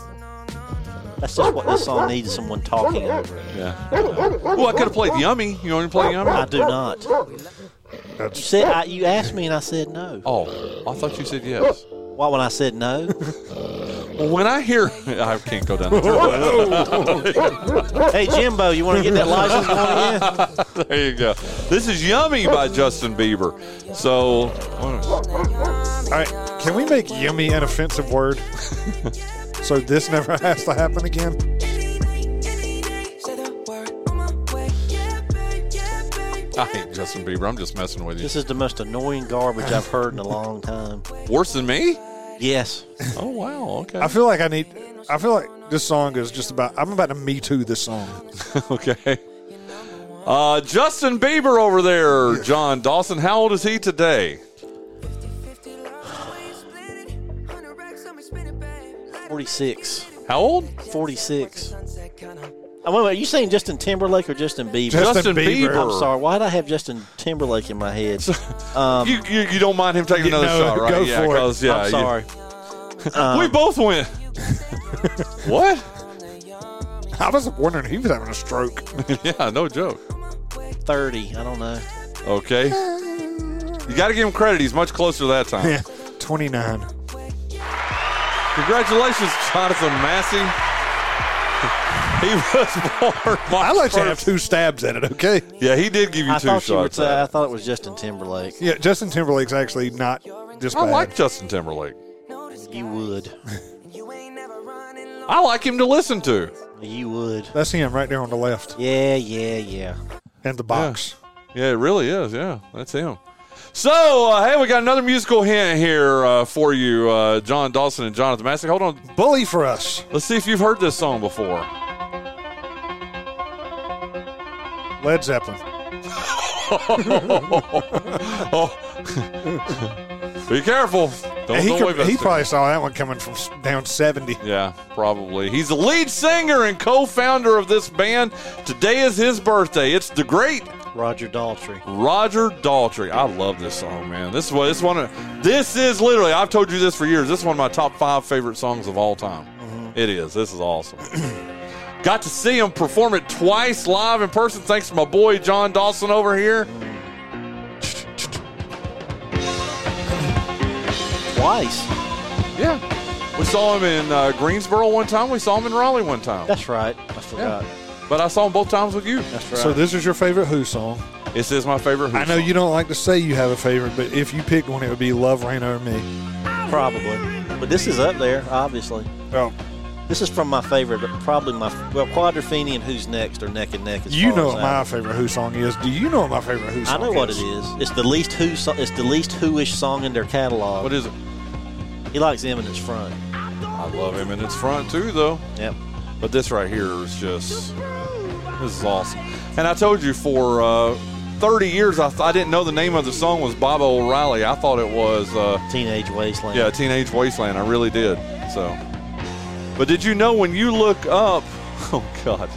That's just what this song needs: someone talking over it. Yeah. Well, I could have played Yummy. You want to play Yummy? I do not. You said I, you asked me, and I said no. Oh, I thought you said yes. Why? When I said no, uh, when I hear, I can't go down the hey Jimbo, you want to get that license going again? There you go. This is Yummy by Justin Bieber. So, all right. Can we make "yummy" an offensive word? so this never has to happen again. I hate Justin Bieber. I'm just messing with you. This is the most annoying garbage I've heard in a long time. Worse than me? Yes. Oh, wow. Okay. I feel like I need. I feel like this song is just about. I'm about to me too this song. okay. Uh, Justin Bieber over there, John Dawson. How old is he today? 50 love, the way you split it. 100 racks on me, spin it, babe. Light Forty-six. How old? Forty-six. Sunset. Oh, wait, wait, are you saying Justin Timberlake or Justin Bieber? Justin Justin Bieber. Bieber. I'm sorry. Why did I have Justin Timberlake in my head? Um, You, you, you don't mind him taking You another know, shot, right? go yeah, for it. 'cause, yeah, I'm you- sorry. we both went. what? I was wondering if he was having a stroke. yeah, no joke. Thirty. I don't know. Okay. You got to give him credit. He's much closer that time. yeah, 29. Congratulations, Jonathan Massey. He was born March I like to have two stabs at it. Okay. Yeah, he did give you I two thought you were. shots. I thought it was Justin Timberlake. Yeah, Justin Timberlake's actually not this I bad. like Justin Timberlake. You would. I like him to listen to. You would. That's him right there on the left Yeah, yeah, yeah. and the box. Yeah, it really is. Yeah, that's him. So, uh, hey, we got another musical hint here uh, for you, uh, John Dawson and Jonathan Massey. Hold on. Bully for us. Let's see if you've heard this song before. Led Zeppelin. oh. Be careful. Don't, he don't could- he probably saw that one coming from down 70. Yeah, probably. He's the lead singer and co-founder of this band. Today is his birthday. It's the great Roger Daltrey. Roger Daltrey. I love this song, man. This is what this one. Of, this is literally. I've told you this for years. This is one of my top five favorite songs of all time. Mm-hmm. It is. This is awesome. Got to see him perform it twice live in person. Thanks to my boy John Dawson over here. Twice. Yeah, we saw him in uh, Greensboro one time. We saw him in Raleigh one time. That's right. I forgot. But I saw him both times with you. That's right. So this is your favorite Who song? This is my favorite. Who I know song. you don't like to say you have a favorite, but if you picked one, it would be Love Reign Over Me. Probably. But this is up there, obviously. Oh, This is from my favorite, probably my well, Quadrophenia and Who's Next are neck and neck. As You far know as what my album. favorite Who song is. Do you know what my favorite Who song? Is? I song know what is? it is. It's the least Who. So, it's the least Who-ish song in their catalog. What is it? He likes Eminence Front. I love Eminence Front too, though. Yep. But this right here is just this is awesome. And I told you for uh, 30 years I, th- I didn't know the name of the song was Baba O'Riley. I thought it was uh, Teenage Wasteland. yeah Teenage Wasteland. I really did. So, but did you know when you look up? Oh God.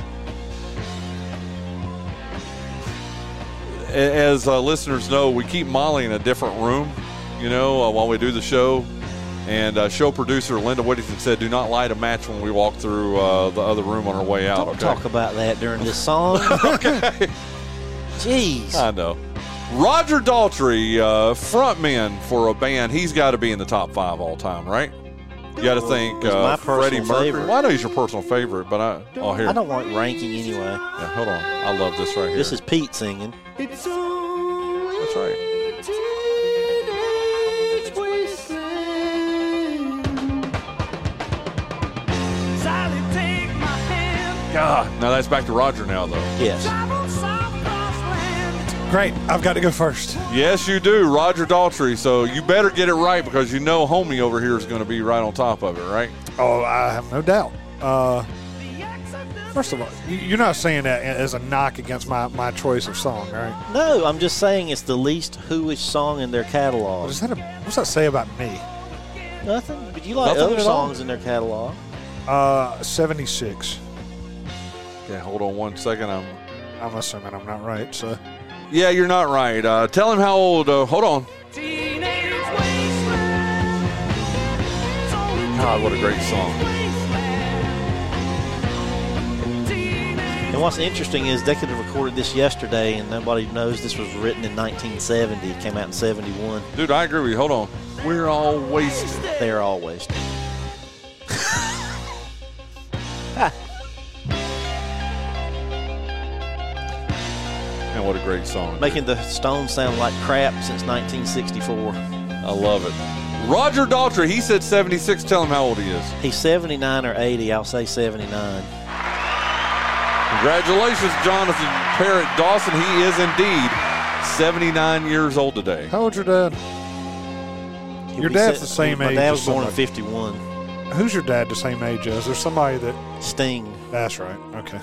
As uh, listeners know, we keep Molly in a different room, you know, uh, while we do the show. And uh, show producer Linda Whittington said, "Do not light a match when we walk through uh, the other room on our way out." Don't okay? talk about that during this song. okay. Jeez. I know. Roger Daltrey, uh, frontman for a band, he's got to be in the top five all time, right? You got to think He's uh, Freddie Mercury. favorite. Well, I know he's your personal favorite, but I oh here, I don't want ranking anyway. Yeah, hold on, I love this right here. This is Pete singing. that's right. God, now that's back to Roger now though. Yes. Great. I've got to go first. Yes, you do, Roger Daltrey. So you better get it right because you know homie over here is going to be right on top of it, right? Oh, I have no doubt. Uh, first of all, you- you're not saying that as a knock against my, my choice of song, right? No, I'm just saying it's the least Who-ish song in their catalog. What, is that a, what's that say about me? Nothing. But you like Nothing other songs in their catalog. Uh, 76. Okay, hold on one second. I'm. I'm assuming I'm not right. So Yeah, you're not right. Uh, tell him how old. Uh, hold on. God, what a great song. And what's interesting is they could have recorded this yesterday, and nobody knows this was written in 1970. It came out in 71. Dude, I agree with you. Hold on. We're all wasted. They're always. Man, what a great song. Making the Stones sound like crap since 1964. I love it. Roger Daltrey, he said 76. Tell him how old he is. He's 79 or 80. I'll say 79. Congratulations, Jonathan Parrott Dawson. He is indeed 79 years old today. how old's your dad? He'll Your dad's se- the same My age dad as was born in 51. Who's your dad the same age as? There's somebody that. Sting. That's right. Okay.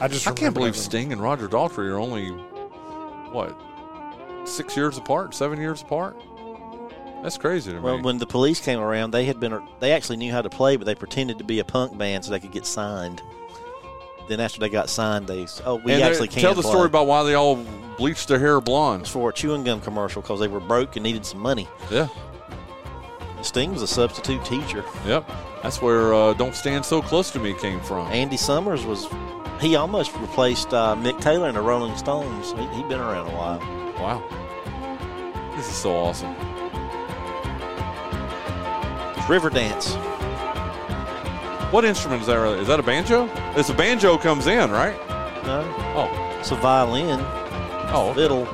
I just. I can't believe that. Sting and Roger Daltrey are only, what, six years apart, seven years apart? That's crazy to Well, me. when the police came around, they had been they actually knew how to play, but they pretended to be a punk band so they could get signed. Then after they got signed, they oh we and actually can't tell the play. story about why they all bleached their hair blonde. It's for a chewing gum commercial because they were broke and needed some money. Yeah, Sting was a substitute teacher. yep. That's where uh, "Don't Stand So Close to Me" came from. Andy Summers was he almost replaced uh, Mick Taylor in the Rolling Stones. He, he'd been around a while. Wow, this is so awesome. Riverdance. What instrument is that? Is that a banjo? It's a banjo comes in, right? No, Oh, it's a violin, oh. fiddle.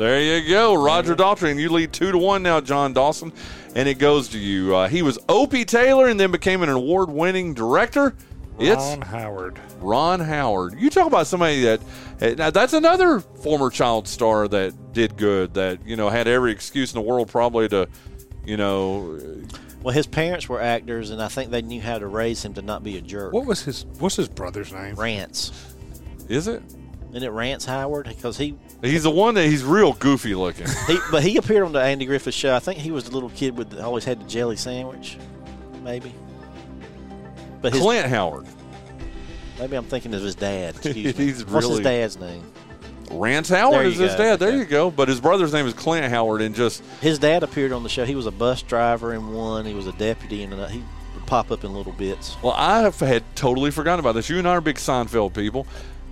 There you go, Roger Daltrey, and you lead two to one now, John Dawson, and it goes to you. Uh, he was Opie Taylor, and then became an award-winning director. It's Ron Howard. Ron Howard. You talk about somebody that eh, now that's another former child star that did good. That you know had every excuse in the world probably to, you know, Well, his parents were actors, and I think they knew how to raise him to not be a jerk. What was his? What's his brother's name? Rance. is it? Isn't it Rance Howard? Because he, He's the one that he's real goofy looking. he, but he appeared on the Andy Griffith show. I think he was the little kid with the, always had the jelly sandwich, maybe. But his, Clint Howard, maybe I'm thinking of his dad. Excuse me. He's What's his dad's name? Rance Howard is his go. dad. There Okay. you go. But his brother's name is Clint Howard, and just His dad appeared on the show. He was a bus driver in one. He was a deputy in another. He would pop up in little bits. well, I have had totally forgotten about this. You and I are big Seinfeld people.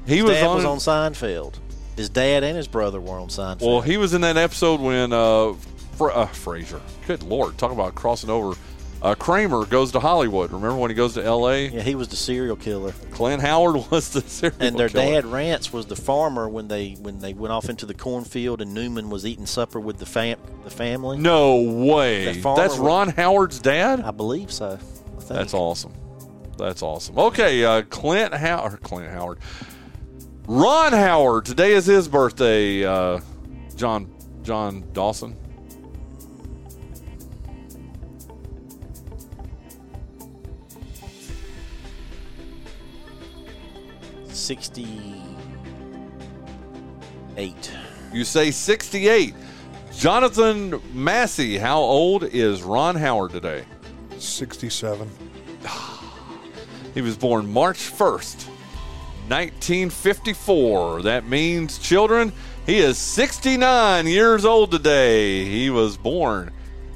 He His was dad on. was on Seinfeld. His dad and his brother were on Seinfeld. Well, he was in that episode when uh, Fra- uh, Frasier. Good lord, talk about crossing over. Uh, Kramer goes to Hollywood. Remember when he goes to L.A.? Yeah, he was the serial killer. Clint Howard was the serial killer. And their killer. dad Rance was the farmer when they when they went off into the cornfield and Newman was eating supper with the fam the family. No way. That That's was- Ron Howard's dad. I believe so. I. That's awesome. That's awesome. Okay, uh, Clint Howard. Clint Howard. Ron Howard. Today is his birthday. Uh, John John Dawson. Sixty-eight. You say 68. Jonathan Massey. How old is Ron Howard today? 67. He was born March 1st, 1954. That means, children, he is 69 years old today. He was born,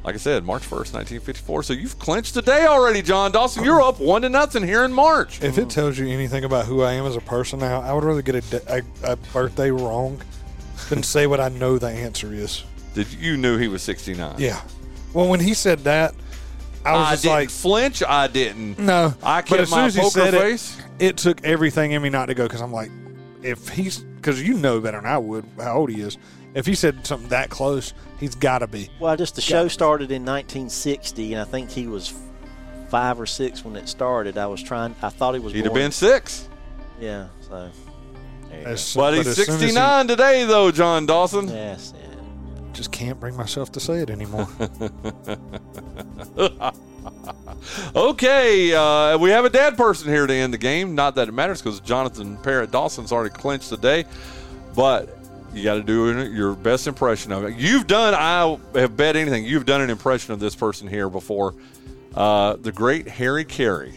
like I said, March 1st, 1954. So you've clinched the day already, John Dawson. You're up one to nothing here in March. If it tells you anything about who I am as a person now, I would rather get a, a, a birthday wrong than say what I know the answer is. Did you knew he was 69? Yeah. Well, when he said that, I was I just didn't like, flinch. I didn't. no. I but kept as soon my as he poker said face. it, it took everything in me not to go because I'm like, if he's because you know better than I would how old he is. If he said something that close, he's got to be. Well, just the show started in 1960, and I think he was five or six when it started. I was trying. I thought he was. He'd have been six. Yeah. So. As- But he's as soon as he 69 today, though, John Dawson. Yes. Yeah. just can't bring myself to say it anymore. Okay, uh, we have a dad person here to end the game. Not that it matters because Jonathan Parrott Dawson's already clinched the day, but you got to do your best impression of it. You've done, I have bet anything, you've done an impression of this person here before. Uh, the great Harry Caray.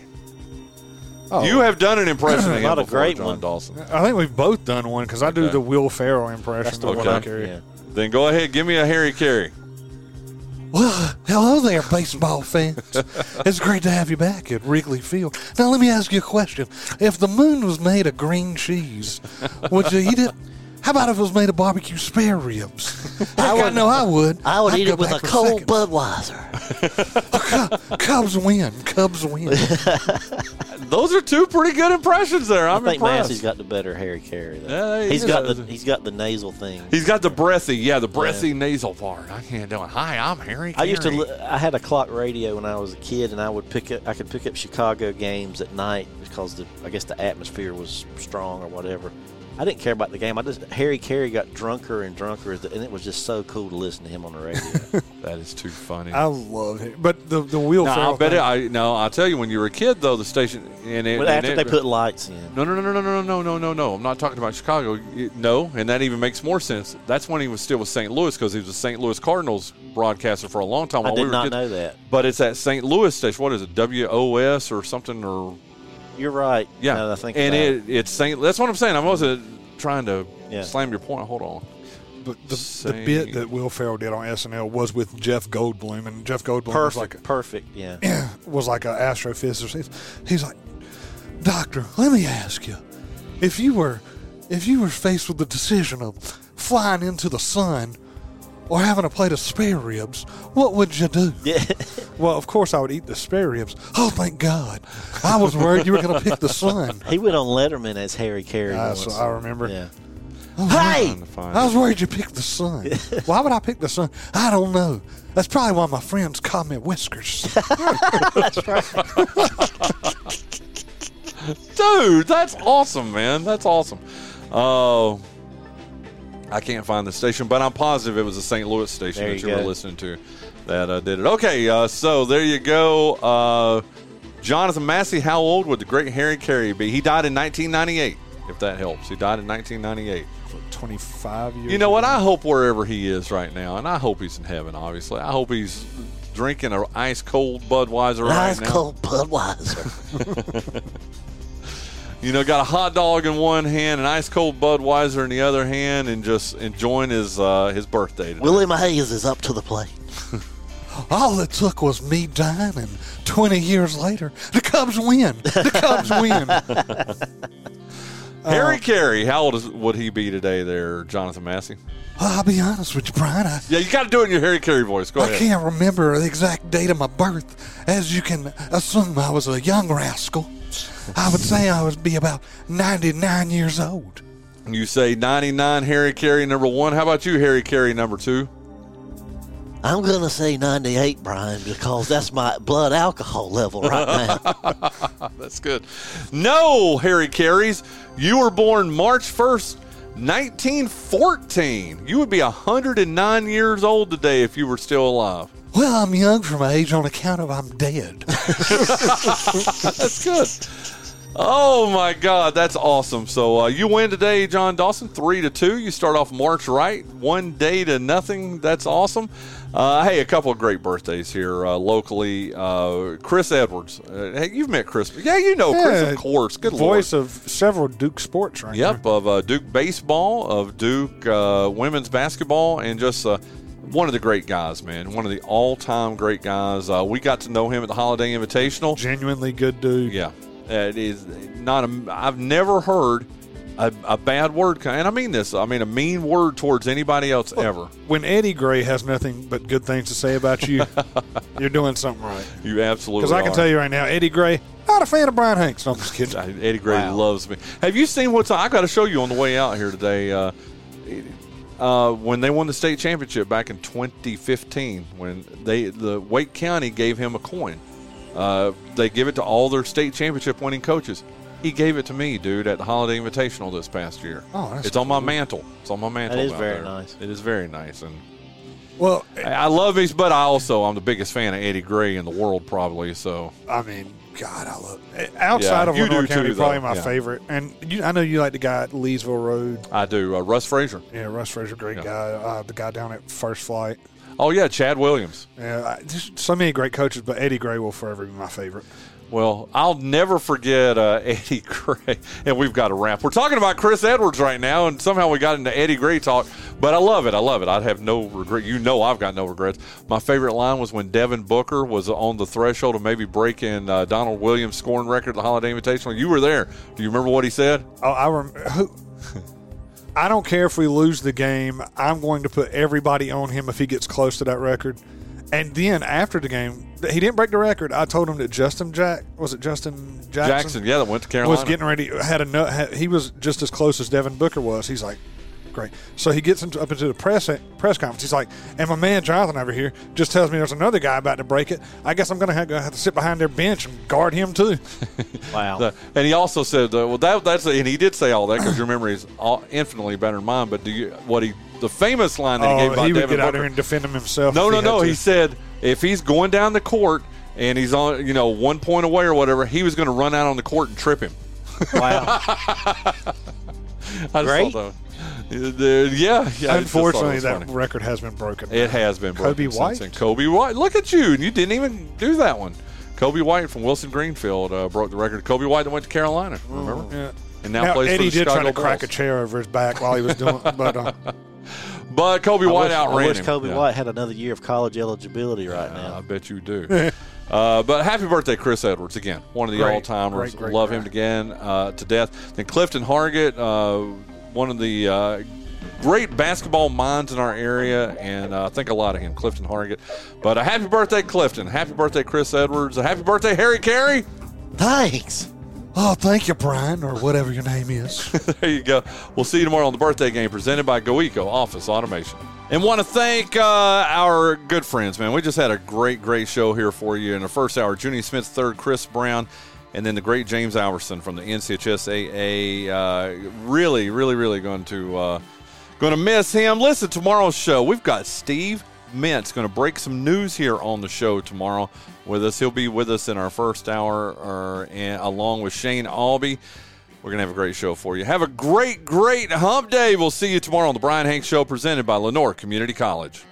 Oh. You have done an impression of him Not a great John one. Dawson. I think we've both done one because I do the Will Ferrell impression. That's the of one. what I carry. Yeah. Then go ahead, give me a Harry Caray. Well, hello there, baseball fans. it's great to have you back at Wrigley Field. Now, let me ask you a question. If the moon was made of green cheese, would you eat it? How about if it was made of barbecue spare ribs? Heck, I, know I would. I would I'd eat it with a cold seconds. Budweiser. Cubs win. Cubs win. Those are two pretty good impressions there. I'm I'm think impressed. Massey's got the better Harry Caray. Though. Yeah, he he's got the he's got the nasal thing. He's got the breathy, yeah, the breathy nasal part. I can't do it. Hi, I'm Harry. I used to. I had a clock radio when I was a kid, and I would pick up. I could pick up Chicago games at night because the. I guess the atmosphere was strong or whatever. I didn't care about the game. I just Harry Caray got drunker and drunker, and it was just so cool to listen to him on the radio. That is too funny. I love it. But the, the Will no, I bet it. I no. I'll tell you when you were a kid though, the station and it. but and after it- they put lights in, No, no, no, no, no, no, no, no, no, no. I'm not talking about Chicago. No, and that even makes more sense. That's when he was still with St. Louis because he was a St. Louis Cardinals broadcaster for a long time. I did we were not kids. know that. But it's at St. Louis station. What is it? WOS or something or You're right. yeah. now that I think and about it, it's St. That's what I'm saying. I wasn't trying to Yeah. slam your point. Hold on. But the, the bit that Will Ferrell did on SNL was with Jeff Goldblum, and Jeff Goldblum was perfect, like perfect. Yeah. Yeah. Was like an astrophysicist. He's, he's like, Doctor, let me ask you, if you were if you were faced with the decision of flying into the sun or having a plate of spare ribs, what would you do? Yeah. Well, of course I would eat the spare ribs. Oh, thank God! I was worried you were going to pick the sun. he went on Letterman as Harry Caray. That's once. what I remember. Yeah. Hey, Trying to find I was worried you picked the sun. Why would I pick the sun? I don't know. That's probably why my friends call me Whiskers. Dude, that's awesome, man. That's awesome. Oh, I can't find the station, but I'm positive it was a St. Louis station There that you you were listening to that uh, did it. Okay, uh, so there you go. Uh, Jonathan Massey, how old would the great Harry Caray be? He died in 1998, if that helps. He died in 1998. 25 years. You know what? I hope wherever he is right now, and I hope he's in heaven, obviously. I hope he's drinking an ice cold Budweiser right now. Ice cold Budweiser. You know, got a hot dog in one hand, an ice cold Budweiser in the other hand, and just enjoying his uh, his birthday. Today. William Hayes is up to the plate. All it took was me dying, and 20 years later, the Cubs win. The Cubs win. Harry Caray, how old is, would he be today there, Jonathan Massey? Well, I'll be honest with you, Bryan. I, Yeah, you got to do it in your Harry Caray voice. Go I ahead. can't remember the exact date of my birth. As you can assume, I was a young rascal. I would say I would be about 99 years old. You say 99 Harry Caray number one. How about you, Harry Caray number two? I'm going to say 98, Bryan, because that's my blood alcohol level right now. That's good. No, Harry Carays. You were born March 1st, 1914. You would be 109 years old today if you were still alive. Well, I'm young for my age on account of I'm dead. That's good. Oh my God, that's awesome! So uh, you win today, John Dawson, three to two. You start off March right, one day to nothing. That's awesome. Uh, hey, a couple of great birthdays here uh, locally. Uh, Chris Edwards. Uh, hey, you've met Chris. Yeah, you know Chris, Yeah, of course. Good voice Lord. of several Duke sports right Yep, of uh, Duke baseball, of Duke uh, women's basketball, and just uh, one of the great guys, man. One of the all-time great guys. Uh, we got to know him at the Holiday Invitational. Genuinely good dude. Yeah, it is not. A, I've never heard a, a bad word, and I mean this. I mean a mean word towards anybody else ever. When Eddie Gray has nothing but good things to say about you, you're doing something right. You absolutely. Because I can are. tell you right now, Eddie Gray, not a fan of Bryan Hanks. No, I'm just kidding. Eddie Gray loves me. Have you seen what's? I got to show you on the way out here today. Uh, uh, when they won the state championship back in 2015, when they the Wake County gave him a coin, uh, they give it to all their state championship winning coaches. He gave it to me, dude, at the Holiday Invitational this past year. Oh, that's it's on my mantle. It's on my mantle. is out very there. nice. It is very nice, and Well, I I love these, but I also I'm the biggest fan of Eddie Gray in the world, probably. So I mean, God, I love outside Yeah, of you Lenoir County, too, probably though. my Yeah. favorite. And you, I know you like the guy at Leesville Road. I do. Uh, Russ Fraser. Yeah, Russ Fraser, great Yeah. guy. Uh, the guy down at First Flight. Oh yeah, Chad Williams. Yeah, I, just so many great coaches, but Eddie Gray will forever be my favorite. Well, I'll never forget uh, Eddie Gray. And we've got to wrap. We're talking about Chris Edwards right now, and somehow we got into Eddie Gray talk. But I love it. I love it. I'd have no regret. You know, I've got no regrets. My favorite line was when Devin Booker was on the threshold of maybe breaking uh, Donald Williams' scoring record at the Holiday Invitational. You were there. Do you remember what he said? Oh, I rem- who. I don't care if we lose the game. I'm going to put everybody on him if he gets close to that record. And then after the game, he didn't break the record. I told him that Justin Jack was it Justin Jackson, Jackson, yeah, that went to Carolina. was getting ready. Had a nut- had, he was just as close as Devin Booker was. He's like, great. So he gets into, up into the press press conference. He's like, and my man Jonathan over here just tells me there's another guy about to break it. I guess I'm going to have, have to sit behind their bench and guard him too. Wow. The- and he also said, uh, "Well, that that's and he did say all that because your memory is all, infinitely better than mine." But do you what he the famous line that he gave oh, about he would Devin get out Booker? there and defend him himself. No, no, had no. to. He said if he's going down the court and he's on, you know, one point away or whatever, he was going to run out on the court and trip him. Wow. I just Great. Thought. Uh, Yeah, yeah. I just thought it Unfortunately, that funny. record has been broken. it has been Coby broken since White? then. Coby White. Look at you. You didn't even do that one. Coby White from Wilson Greenfield uh, broke the record. Coby White that went to Carolina. Remember? Yeah. And now, Now, plays Eddie for the did try Chicago to crack a chair over his back while he was doing, but uh, But Coby I White wish, I outran wish him. Coby Yeah. White had another year of college eligibility right I now. I bet you do. uh, but happy birthday, Chris Edwards, again. One of the Great, all timers. great, great Love guy. him again uh, to death. Then Clifton Hargett, uh, one of the uh, great basketball minds in our area, and uh, I think a lot of him, Clifton Hargett. But a happy birthday, Clifton. Happy birthday, Chris Edwards. A happy birthday, Harry Caray. Thanks. oh, thank you, Bryan, or whatever your name is. there you go. We'll see you tomorrow on the birthday game presented by GoEco Office Automation. And want to thank uh, our good friends, man. We just had a great, great show here for you in the first hour. Junie Smith, third, Chris Brown, and then the great James Alverson from the NCHSAA. Uh, really, really, really going to uh, going to miss him. Listen, tomorrow's show, we've got Steve Mintz going to break some news here on the show tomorrow with us. He'll be with us in our first hour, or, and, along with Shane Albee. We're going to have a great show for you. Have a great, great hump day. We'll see you tomorrow on the Bryan Hanks Show presented by Lenoir Community College.